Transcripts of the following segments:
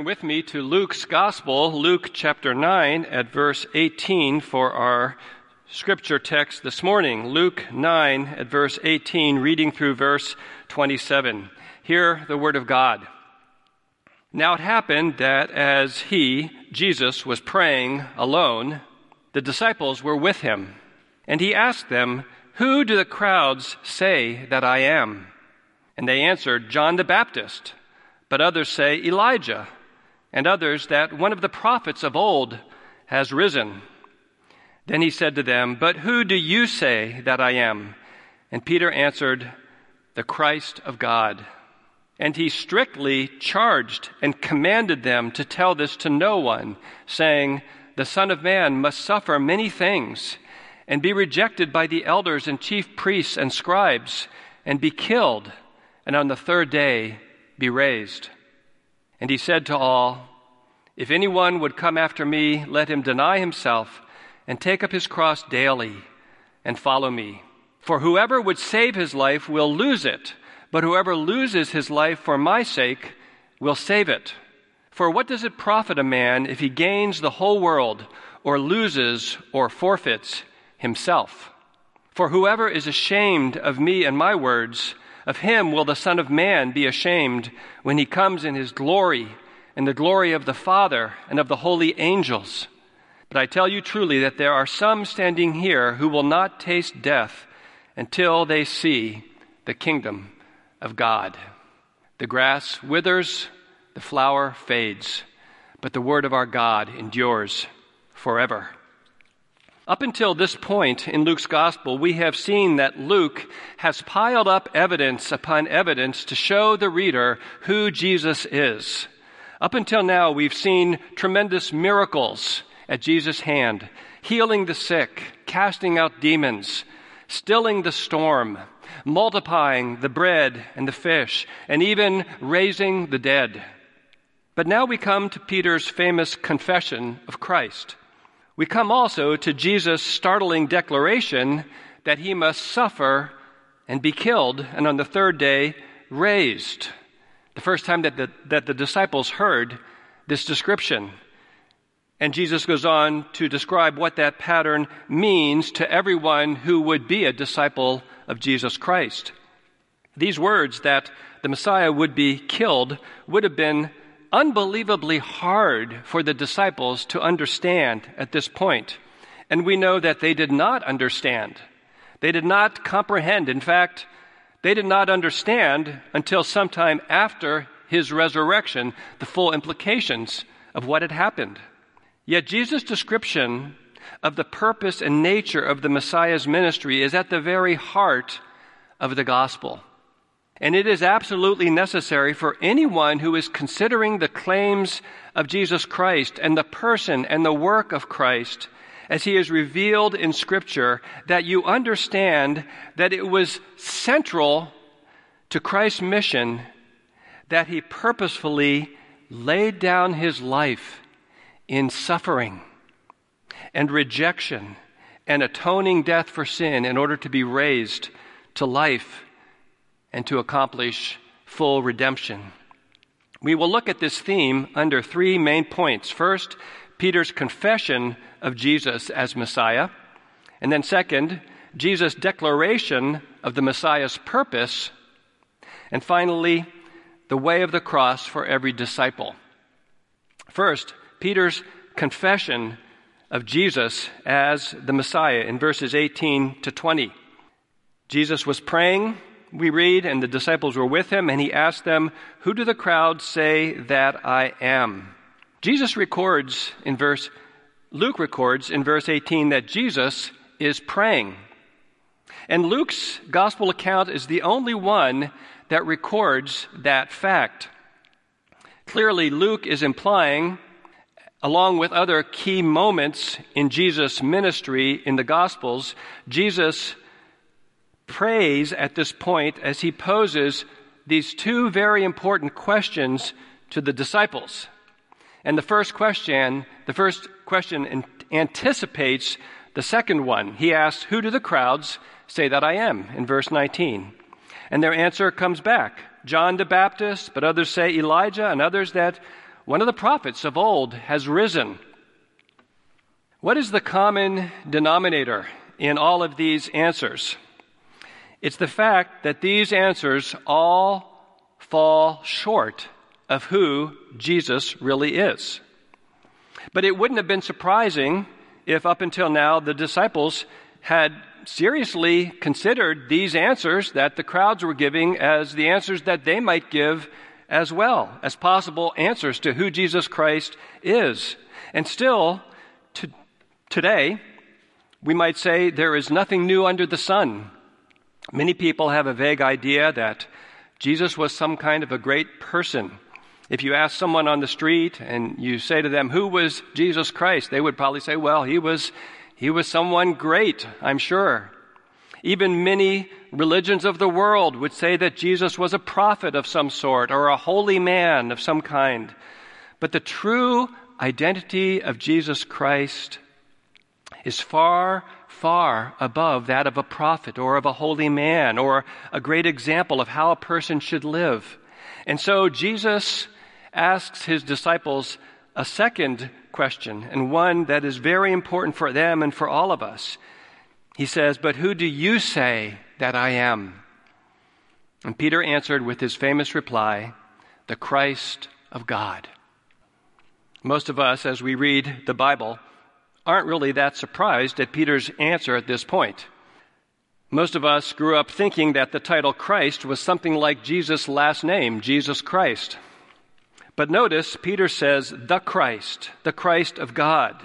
Turn with me to Luke's Gospel, Luke chapter 9, at verse 18 for our scripture text this morning. Luke 9, at verse 18, reading through verse 27. Hear the word of God. Now it happened that as he, Jesus, was praying alone, the disciples were with him. And he asked them, Who do the crowds say that I am? And they answered, John the Baptist but others say Elijah, and others that one of the prophets of old has risen. Then he said to them, But who do you say that I am? And Peter answered, The Christ of God. And he strictly charged and commanded them to tell this to no one, saying, The Son of Man must suffer many things, and be rejected by the elders and chief priests and scribes, and be killed, and on the third day be raised. And he said to all, If anyone would come after me, let him deny himself and take up his cross daily and follow me. For whoever would save his life will lose it, but whoever loses his life for my sake will save it. For what does it profit a man if he gains the whole world or loses or forfeits himself? For whoever is ashamed of me and my words, of him will the Son of Man be ashamed when he comes in his glory and the glory of the Father and of the holy angels. But I tell you truly that there are some standing here who will not taste death until they see the kingdom of God. The grass withers, the flower fades, but the word of our God endures forever. Up until this point in Luke's gospel, we have seen that Luke has piled up evidence upon evidence to show the reader who Jesus is. Up until now, we've seen tremendous miracles at Jesus' hand, healing the sick, casting out demons, stilling the storm, multiplying the bread and the fish, and even raising the dead. But now we come to Peter's famous confession of Christ. We come also to Jesus' startling declaration that he must suffer and be killed, and on the third day, raised. The first time that the, that the disciples heard this description. And Jesus goes on to describe what that pattern means to everyone who would be a disciple of Jesus Christ. These words that the Messiah would be killed would have been unbelievably hard for the disciples to understand at this point. And we know that they did not understand. They did not comprehend. In fact, they did not understand until sometime after his resurrection the full implications of what had happened. Yet Jesus' description of the purpose and nature of the Messiah's ministry is at the very heart of the gospel. And it is absolutely necessary for anyone who is considering the claims of Jesus Christ and the person and the work of Christ as he is revealed in Scripture that you understand that it was central to Christ's mission that he purposefully laid down his life in suffering and rejection and atoning death for sin in order to be raised to life and to accomplish full redemption. We will look at this theme under three main points. First, Peter's confession of Jesus as Messiah. And then, second, Jesus' declaration of the Messiah's purpose. And finally, the way of the cross for every disciple. First, Peter's confession of Jesus as the Messiah in verses 18 to 20. Jesus was praying we read, and the disciples were with him, and he asked them, Who do the crowd say that I am? Jesus records in verse Luke records in verse 18 that Jesus is praying. And Luke's gospel account is the only one that records that fact. Clearly, Luke is implying, along with other key moments in Jesus' ministry in the Gospels, Jesus prays at this point as he poses these two very important questions to the disciples. And the first question, the first question anticipates the second one. He asks, Who do the crowds say that I am? in verse 19. And their answer comes back John the Baptist, but others say Elijah, and others that one of the prophets of old has risen. What is the common denominator in all of these answers? It's the fact that these answers all fall short of who Jesus really is. But it wouldn't have been surprising if up until now the disciples had seriously considered these answers that the crowds were giving as the answers that they might give as well, as possible answers to who Jesus Christ is. And still, to, today, we might say there is nothing new under the sun. Many people have a vague idea that Jesus was some kind of a great person. If you ask someone on the street and you say to them, Who was Jesus Christ? they would probably say, Well, he was, he was someone great, I'm sure. Even many religions of the world would say that Jesus was a prophet of some sort or a holy man of some kind. But the true identity of Jesus Christ is far far above that of a prophet or of a holy man or a great example of how a person should live. And so Jesus asks his disciples a second question, and one that is very important for them and for all of us. He says, But who do you say that I am? And Peter answered with his famous reply, The Christ of God. Most of us, as we read the Bible, aren't really that surprised at Peter's answer at this point. Most of us grew up thinking that the title Christ was something like Jesus' last name, Jesus Christ. But notice, Peter says, the Christ, the Christ of God.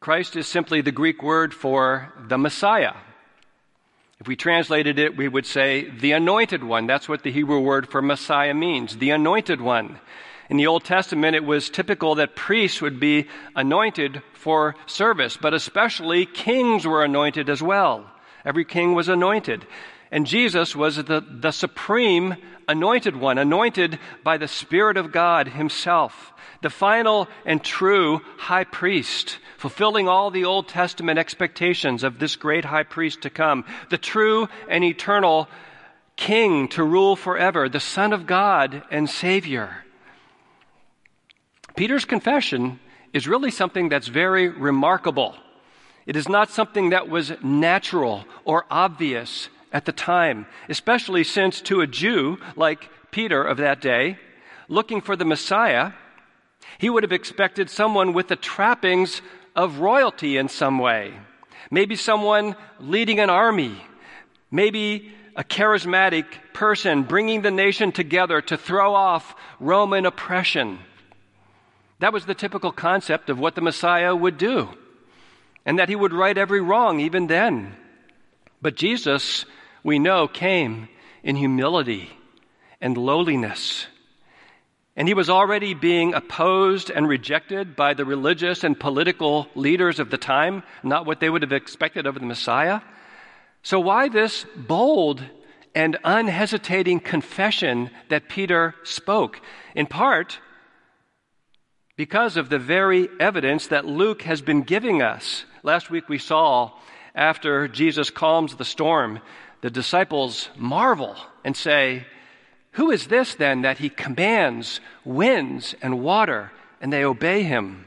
Christ is simply the Greek word for the Messiah. If we translated it, we would say the anointed one. That's what the Hebrew word for Messiah means, the anointed one. In the Old Testament, it was typical that priests would be anointed for service, but especially kings were anointed as well. Every king was anointed. And Jesus was the, the supreme anointed one, anointed by the Spirit of God Himself, the final and true high priest, fulfilling all the Old Testament expectations of this great high priest to come, the true and eternal king to rule forever, the Son of God and Savior. Peter's confession is really something that's very remarkable. It is not something that was natural or obvious at the time, especially since to a Jew like Peter of that day, looking for the Messiah, he would have expected someone with the trappings of royalty in some way. Maybe someone leading an army. Maybe a charismatic person bringing the nation together to throw off Roman oppression. That was the typical concept of what the Messiah would do, and that he would right every wrong even then. But Jesus, we know, came in humility and lowliness. And he was already being opposed and rejected by the religious and political leaders of the time, not what they would have expected of the Messiah. So, why this bold and unhesitating confession that Peter spoke? In part, because of the very evidence that Luke has been giving us. Last week we saw after Jesus calms the storm, the disciples marvel and say, Who is this then that he commands winds and water and they obey him?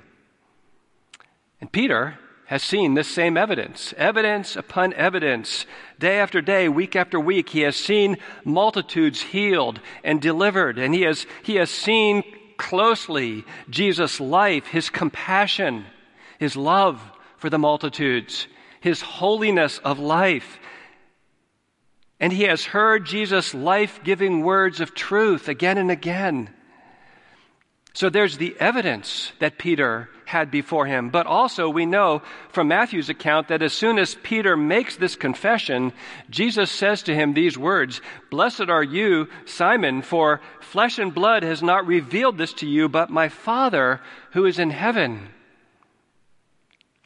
And Peter has seen this same evidence, evidence upon evidence. Day after day, week after week, he has seen multitudes healed and delivered, and he has, he has seen closely Jesus' life, his compassion, his love for the multitudes, his holiness of life. And he has heard Jesus' life giving words of truth again and again. So there's the evidence that Peter had before him. But also, we know from Matthew's account that as soon as Peter makes this confession, Jesus says to him these words Blessed are you, Simon, for flesh and blood has not revealed this to you, but my Father who is in heaven.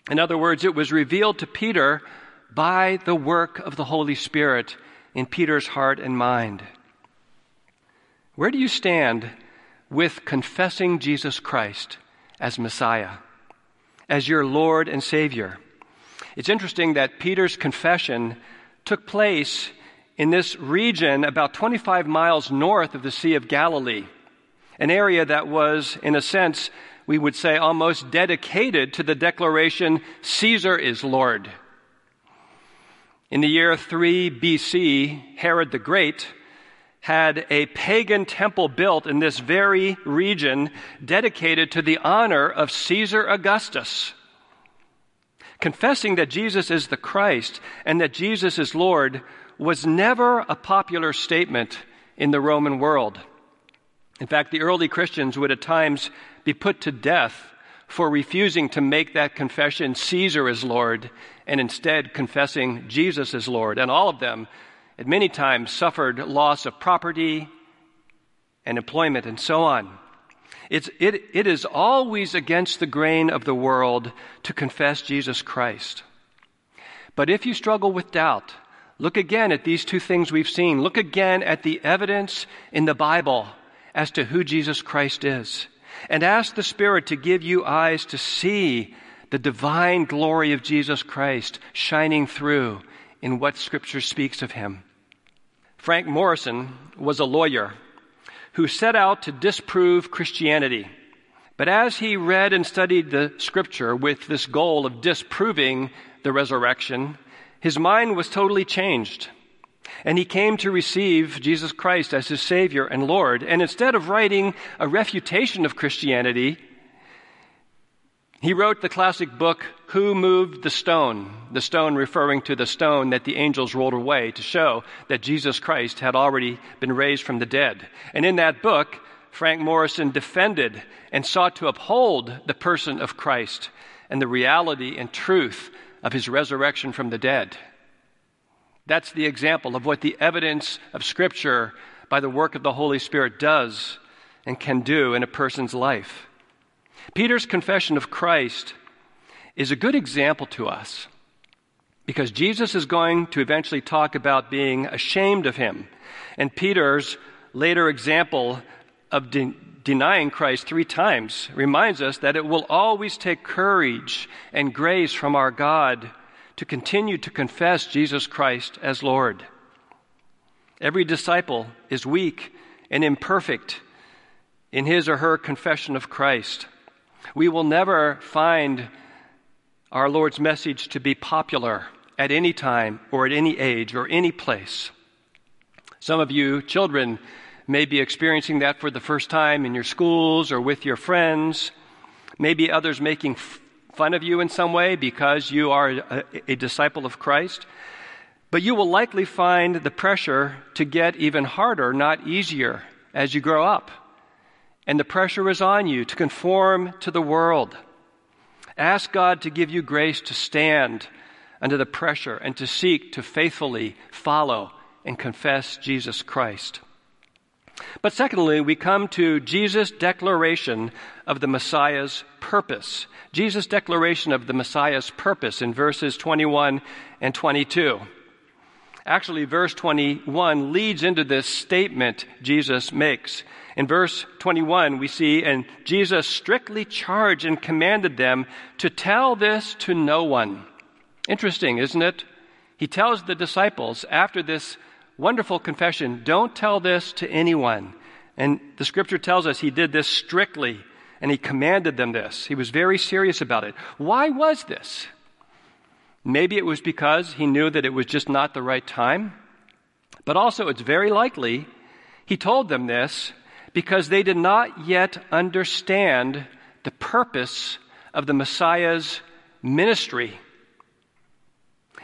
In other words, it was revealed to Peter by the work of the Holy Spirit in Peter's heart and mind. Where do you stand with confessing Jesus Christ as Messiah, as your Lord and Savior? It's interesting that Peter's confession took place in this region about 25 miles north of the Sea of Galilee, an area that was, in a sense, we would say almost dedicated to the declaration, Caesar is Lord. In the year 3 BC, Herod the Great had a pagan temple built in this very region dedicated to the honor of Caesar Augustus. Confessing that Jesus is the Christ and that Jesus is Lord was never a popular statement in the Roman world. In fact, the early Christians would at times be put to death for refusing to make that confession Caesar is Lord and instead confessing Jesus is Lord. And all of them, at many times, suffered loss of property and employment and so on. It's, it, it is always against the grain of the world to confess Jesus Christ. But if you struggle with doubt, look again at these two things we've seen. Look again at the evidence in the Bible as to who Jesus Christ is. And ask the Spirit to give you eyes to see the divine glory of Jesus Christ shining through in what Scripture speaks of him. Frank Morison was a lawyer who set out to disprove Christianity. But as he read and studied the Scripture with this goal of disproving the resurrection, his mind was totally changed. And he came to receive Jesus Christ as his Savior and Lord. And instead of writing a refutation of Christianity, he wrote the classic book, Who Moved the Stone? The stone referring to the stone that the angels rolled away to show that Jesus Christ had already been raised from the dead. And in that book, Frank Morison defended and sought to uphold the person of Christ and the reality and truth of his resurrection from the dead. That's the example of what the evidence of Scripture by the work of the Holy Spirit does and can do in a person's life. Peter's confession of Christ is a good example to us because Jesus is going to eventually talk about being ashamed of him. And Peter's later example of de- denying Christ three times reminds us that it will always take courage and grace from our God to continue to confess Jesus Christ as Lord. Every disciple is weak and imperfect in his or her confession of Christ. We will never find our Lord's message to be popular at any time or at any age or any place. Some of you children may be experiencing that for the first time in your schools or with your friends. Maybe others making fun of you in some way because you are a, a disciple of Christ. But you will likely find the pressure to get even harder, not easier, as you grow up. And the pressure is on you to conform to the world. Ask God to give you grace to stand under the pressure and to seek to faithfully follow and confess Jesus Christ. But secondly, we come to Jesus' declaration of the Messiah's purpose. Jesus' declaration of the Messiah's purpose in verses 21 and 22. Actually, verse 21 leads into this statement Jesus makes. In verse 21, we see, and Jesus strictly charged and commanded them to tell this to no one. Interesting, isn't it? He tells the disciples after this wonderful confession, don't tell this to anyone. And the scripture tells us he did this strictly and he commanded them this. He was very serious about it. Why was this? Maybe it was because he knew that it was just not the right time. But also, it's very likely he told them this because they did not yet understand the purpose of the Messiah's ministry.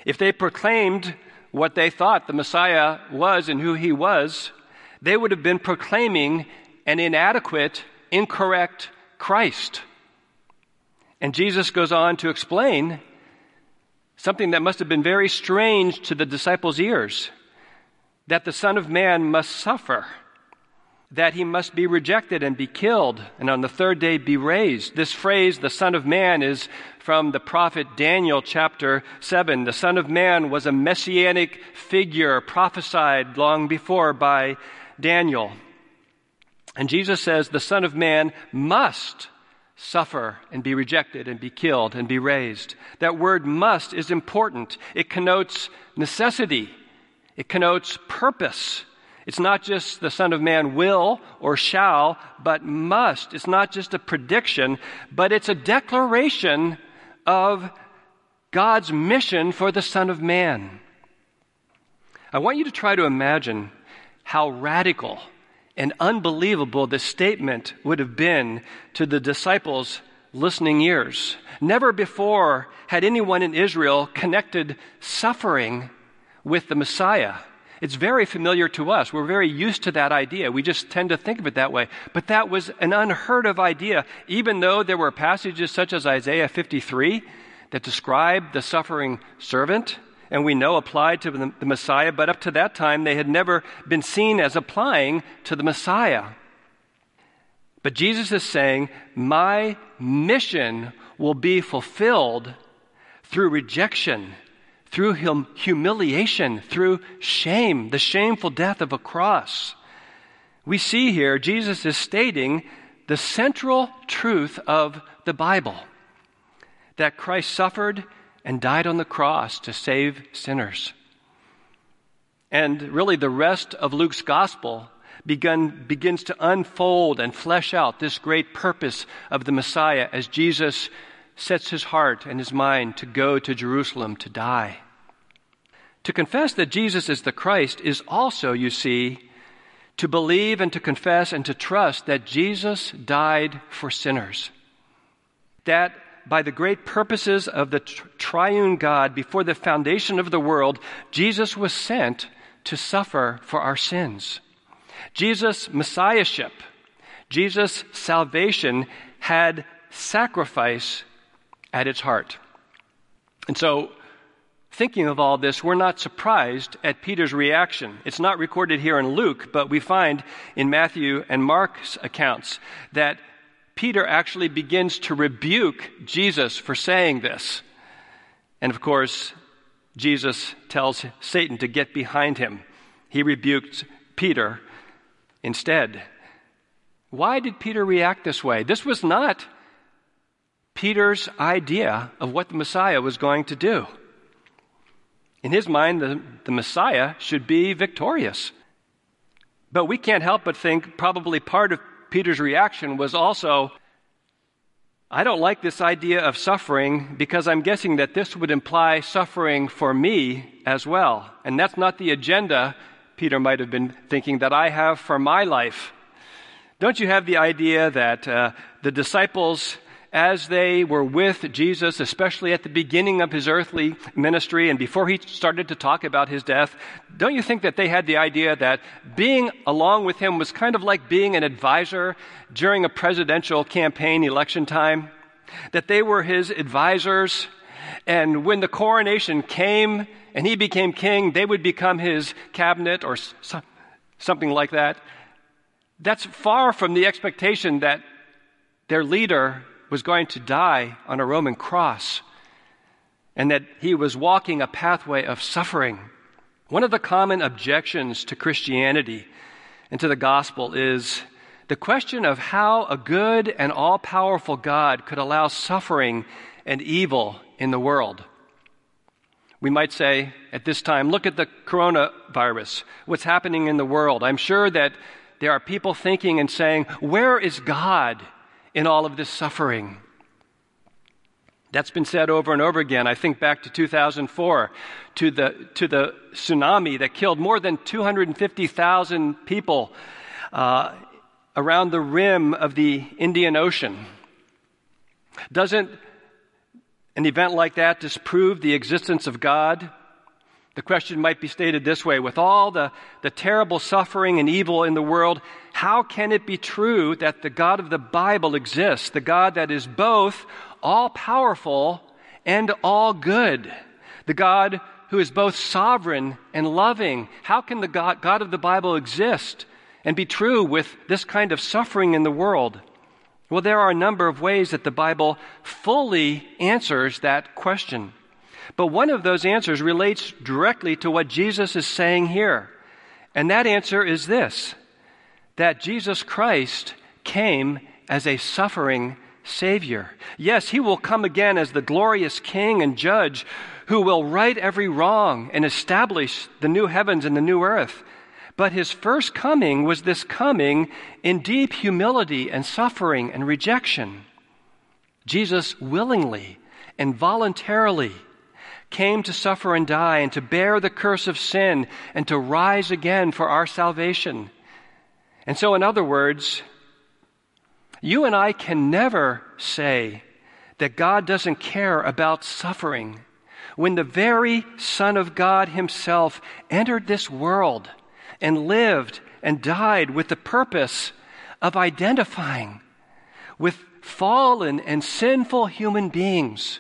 If they proclaimed what they thought the Messiah was and who he was, they would have been proclaiming an inadequate incorrect Christ. And Jesus goes on to explain something that must have been very strange to the disciples' ears that the Son of Man must suffer, that he must be rejected and be killed, and on the third day be raised. This phrase, the Son of Man, is from the prophet Daniel chapter 7. The Son of Man was a messianic figure prophesied long before by Daniel. And Jesus says the Son of Man must suffer and be rejected and be killed and be raised. That word must is important. It connotes necessity, it connotes purpose. It's not just the Son of Man will or shall, but must. It's not just a prediction, but it's a declaration of God's mission for the Son of Man. I want you to try to imagine how radical and unbelievable this statement would have been to the disciples' listening ears. Never before had anyone in Israel connected suffering with the Messiah. It's very familiar to us. We're very used to that idea. We just tend to think of it that way. But that was an unheard of idea, even though there were passages such as Isaiah 53 that describe the suffering servant and we know applied to the Messiah, but up to that time they had never been seen as applying to the Messiah. But Jesus is saying, My mission will be fulfilled through rejection, through hum- humiliation, through shame, the shameful death of a cross. We see here Jesus is stating the central truth of the Bible that Christ suffered and died on the cross to save sinners. And really, the rest of Luke's gospel begun, begins to unfold and flesh out this great purpose of the Messiah as Jesus sets his heart and his mind to go to Jerusalem to die. To confess that Jesus is the Christ is also, you see, to believe and to confess and to trust that Jesus died for sinners. That by the great purposes of the triune God before the foundation of the world, Jesus was sent to suffer for our sins. Jesus' messiahship, Jesus' salvation had sacrifice at its heart. And so, thinking of all this, we're not surprised at Peter's reaction. It's not recorded here in Luke, but we find in Matthew and Mark's accounts that Peter actually begins to rebuke Jesus for saying this. And of course, Jesus tells Satan to get behind him. He rebuked Peter instead. Why did Peter react this way? This was not Peter's idea of what the Messiah was going to do. In his mind, the, the Messiah should be victorious. But we can't help but think probably part of Peter's reaction was also, I don't like this idea of suffering because I'm guessing that this would imply suffering for me as well. And that's not the agenda, Peter might have been thinking, that I have for my life. Don't you have the idea that uh, the disciples as they were with Jesus, especially at the beginning of his earthly ministry and before he started to talk about his death, don't you think that they had the idea that being along with him was kind of like being an advisor during a presidential campaign election time? That they were his advisors, and when the coronation came and he became king, they would become his cabinet or something like that. That's far from the expectation that their leader was going to die on a Roman cross and that he was walking a pathway of suffering. One of the common objections to Christianity and to the gospel is the question of how a good and all powerful God could allow suffering and evil in the world. We might say at this time, look at the coronavirus, what's happening in the world. I'm sure that there are people thinking and saying, Where is God in all of this suffering. That's been said over and over again. I think back to 2004, to the, to the tsunami that killed more than 250,000 people uh, around the rim of the Indian Ocean. Doesn't an event like that disprove the existence of God? The question might be stated this way with all the, the terrible suffering and evil in the world, how can it be true that the God of the Bible exists, the God that is both all powerful and all good, the God who is both sovereign and loving? How can the God, God of the Bible exist and be true with this kind of suffering in the world? Well, there are a number of ways that the Bible fully answers that question. But one of those answers relates directly to what Jesus is saying here. And that answer is this that Jesus Christ came as a suffering Savior. Yes, He will come again as the glorious King and Judge who will right every wrong and establish the new heavens and the new earth. But His first coming was this coming in deep humility and suffering and rejection. Jesus willingly and voluntarily came to suffer and die and to bear the curse of sin and to rise again for our salvation. And so, in other words, you and I can never say that God doesn't care about suffering when the very Son of God Himself entered this world and lived and died with the purpose of identifying with fallen and sinful human beings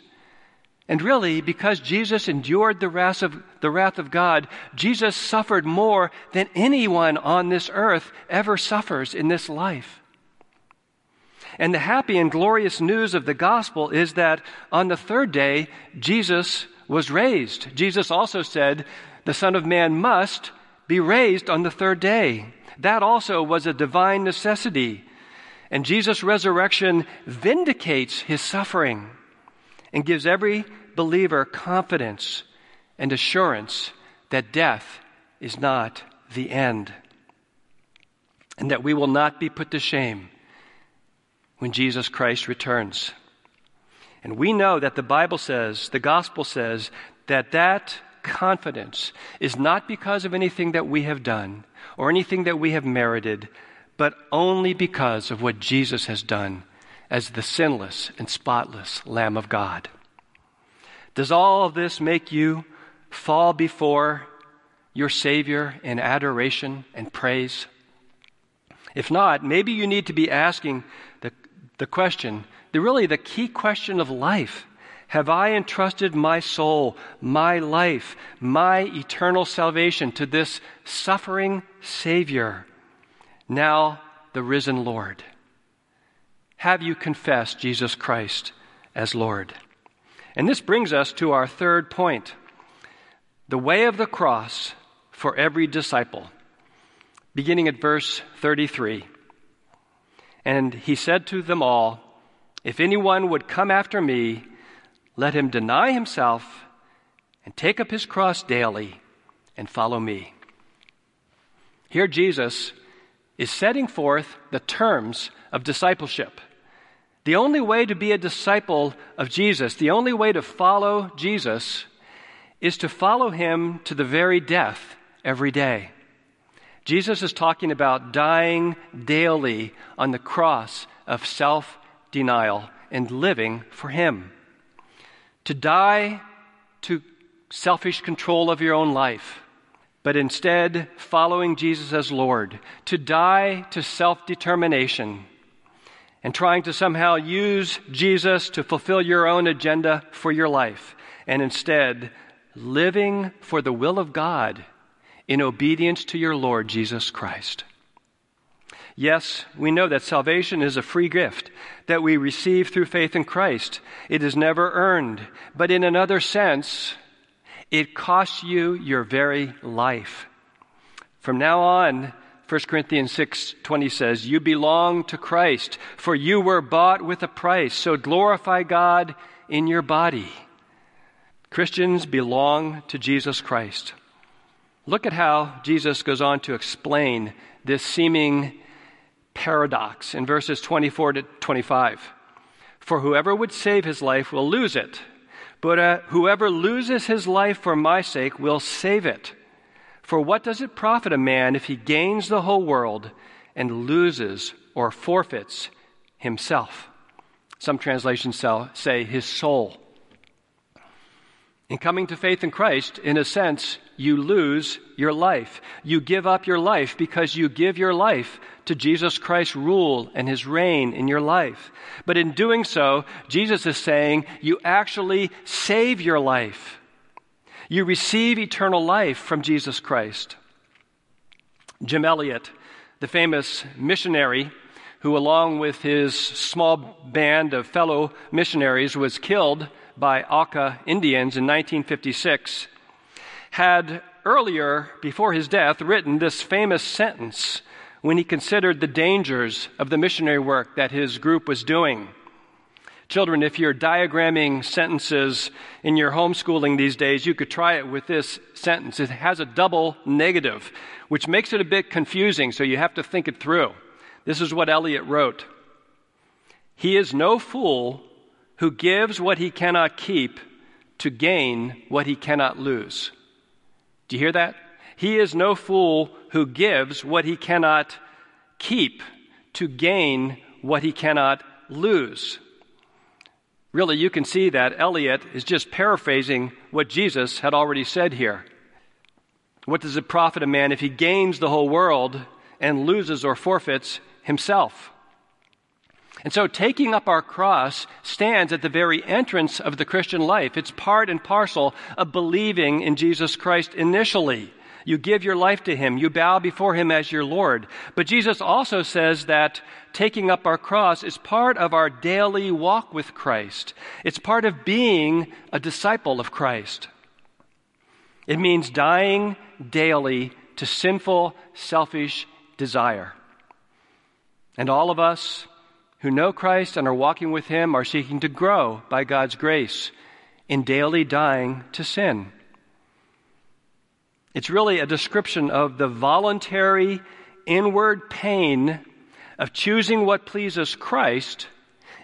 and really, because Jesus endured the wrath of, the wrath of God, Jesus suffered more than anyone on this earth ever suffers in this life. And the happy and glorious news of the gospel is that on the third day, Jesus was raised. Jesus also said, The Son of Man must be raised on the third day. That also was a divine necessity. And Jesus' resurrection vindicates his suffering and gives every believer confidence and assurance that death is not the end and that we will not be put to shame when Jesus Christ returns. And we know that the Bible says, the gospel says, that that confidence is not because of anything that we have done or anything that we have merited, but only because of what Jesus has done as the sinless and spotless Lamb of God. Does all of this make you fall before your Savior in adoration and praise? If not, maybe you need to be asking the, the question, the really the key question of life. Have I entrusted my soul, my life, my eternal salvation to this suffering Savior, now the risen Lord? Have you confessed Jesus Christ as Lord? And this brings us to our third point the way of the cross for every disciple, beginning at verse 33. And he said to them all, If anyone would come after me, let him deny himself and take up his cross daily and follow me. Here, Jesus is setting forth the terms of discipleship. The only way to be a disciple of Jesus, the only way to follow Jesus, is to follow him to the very death every day. Jesus is talking about dying daily on the cross of self denial and living for him. To die to selfish control of your own life, but instead following Jesus as Lord. To die to self determination and trying to somehow use Jesus to fulfill your own agenda for your life, and instead living for the will of God in obedience to your Lord Jesus Christ. Yes, we know that salvation is a free gift that we receive through faith in Christ. It is never earned, but in another sense, it costs you your very life. From now on, 1 Corinthians 6:20 says, "You belong to Christ, for you were bought with a price, so glorify God in your body." Christians belong to Jesus Christ. Look at how Jesus goes on to explain this seeming paradox in verses 24 to 25. For whoever would save his life will lose it, but uh, whoever loses his life for my sake will save it. For what does it profit a man if he gains the whole world and loses or forfeits himself? Some translations say his soul. In coming to faith in Christ, in a sense, you lose your life. You give up your life because you give your life to Jesus Christ's rule and his reign in your life. But in doing so, Jesus is saying you actually save your life. You receive eternal life from Jesus Christ. Jim Elliot, the famous missionary who, along with his small band of fellow missionaries, was killed by Auca Indians in 1956, had earlier, before his death, written this famous sentence when he considered the dangers of the missionary work that his group was doing. Children, if you're diagramming sentences in your homeschooling these days, you could try it with this sentence. It has a double negative, which makes it a bit confusing, so you have to think it through. This is what Elliot wrote He is no fool who gives what he cannot keep to gain what he cannot lose. Do you hear that? He is no fool who gives what he cannot keep to gain what he cannot lose. Really, you can see that Elliot is just paraphrasing what Jesus had already said here. What does it profit a man if he gains the whole world and loses or forfeits himself? And so taking up our cross stands at the very entrance of the Christian life. It's part and parcel of believing in Jesus Christ initially. You give your life to Him. You bow before Him as your Lord. But Jesus also says that taking up our cross is part of our daily walk with Christ. It's part of being a disciple of Christ. It means dying daily to sinful, selfish desire. And all of us, who know Christ and are walking with Him are seeking to grow by God's grace in daily dying to sin. It's really a description of the voluntary inward pain of choosing what pleases Christ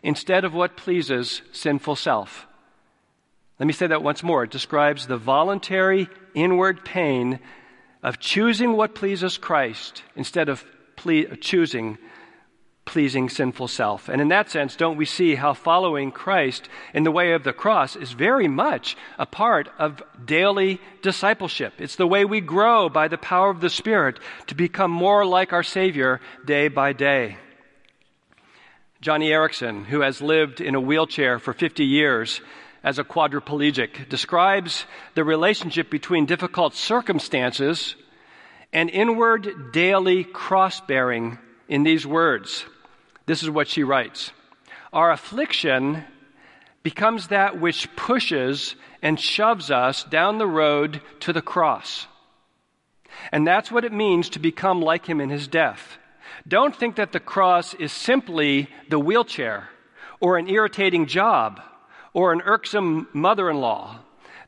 instead of what pleases sinful self. Let me say that once more. It describes the voluntary inward pain of choosing what pleases Christ instead of ple- choosing pleasing sinful self. And in that sense, don't we see how following Christ in the way of the cross is very much a part of daily discipleship? It's the way we grow by the power of the Spirit to become more like our Savior day by day. Joni Eareckson, who has lived in a wheelchair for 50 years as a quadriplegic, describes the relationship between difficult circumstances and inward daily cross bearing in these words. This is what she writes Our affliction becomes that which pushes and shoves us down the road to the cross. And that's what it means to become like him in his death. Don't think that the cross is simply the wheelchair or an irritating job or an irksome mother in law.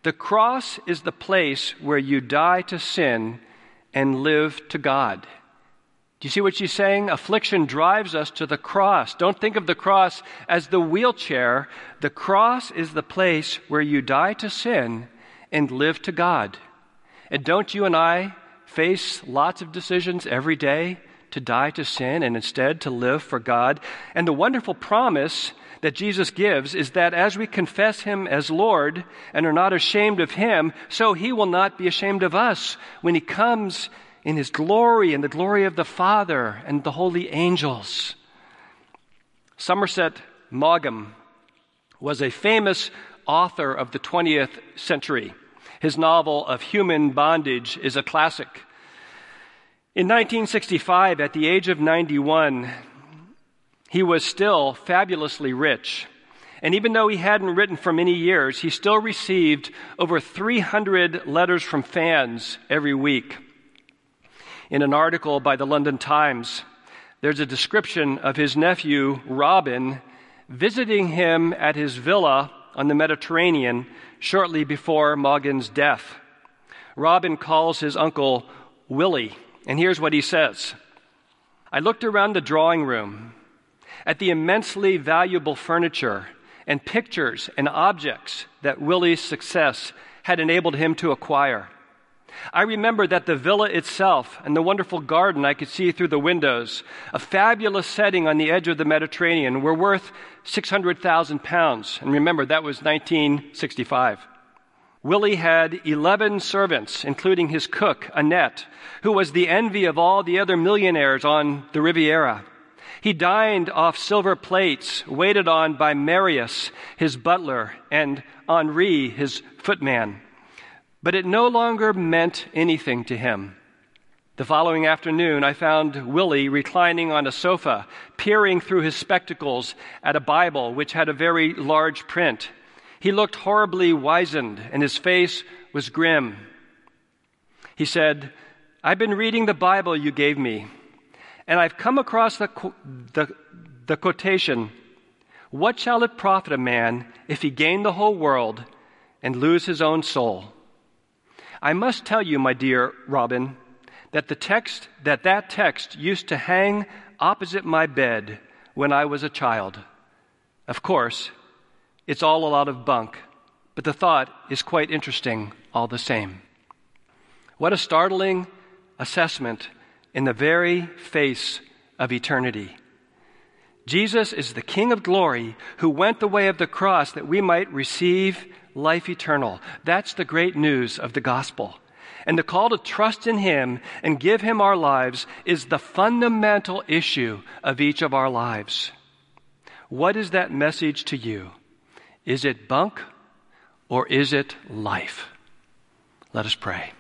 The cross is the place where you die to sin and live to God. Do you see what she's saying? Affliction drives us to the cross. Don't think of the cross as the wheelchair. The cross is the place where you die to sin and live to God. And don't you and I face lots of decisions every day to die to sin and instead to live for God? And the wonderful promise that Jesus gives is that as we confess Him as Lord and are not ashamed of Him, so He will not be ashamed of us when He comes in his glory and the glory of the Father and the holy angels. Somerset Maugham was a famous author of the 20th century. His novel of human bondage is a classic. In 1965, at the age of 91, he was still fabulously rich. And even though he hadn't written for many years, he still received over 300 letters from fans every week. In an article by the London Times, there's a description of his nephew, Robin, visiting him at his villa on the Mediterranean shortly before Maugham's death. Robin calls his uncle Willie, and here's what he says I looked around the drawing room at the immensely valuable furniture and pictures and objects that Willie's success had enabled him to acquire. I remember that the villa itself and the wonderful garden I could see through the windows, a fabulous setting on the edge of the Mediterranean, were worth 600,000 pounds. And remember, that was 1965. Willie had 11 servants, including his cook, Annette, who was the envy of all the other millionaires on the Riviera. He dined off silver plates, waited on by Marius, his butler, and Henri, his footman. But it no longer meant anything to him. The following afternoon, I found Willie reclining on a sofa, peering through his spectacles at a Bible which had a very large print. He looked horribly wizened, and his face was grim. He said, I've been reading the Bible you gave me, and I've come across the, the, the quotation What shall it profit a man if he gain the whole world and lose his own soul? I must tell you, my dear Robin, that the text that that text used to hang opposite my bed when I was a child. Of course, it's all a lot of bunk, but the thought is quite interesting all the same. What a startling assessment in the very face of eternity. Jesus is the King of glory who went the way of the cross that we might receive life eternal. That's the great news of the gospel. And the call to trust in Him and give Him our lives is the fundamental issue of each of our lives. What is that message to you? Is it bunk or is it life? Let us pray.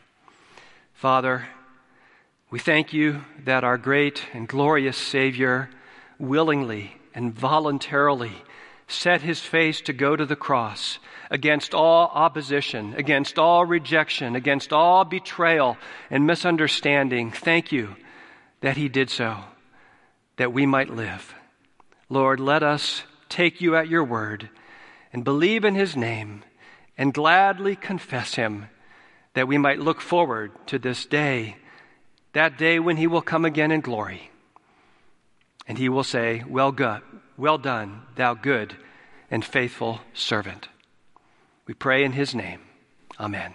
Father, we thank you that our great and glorious Savior willingly and voluntarily set his face to go to the cross against all opposition, against all rejection, against all betrayal and misunderstanding. Thank you that he did so, that we might live. Lord, let us take you at your word and believe in his name and gladly confess him that we might look forward to this day, that day when he will come again in glory. And he will say, Well, good, well done, thou good and faithful servant. We pray in his name. Amen.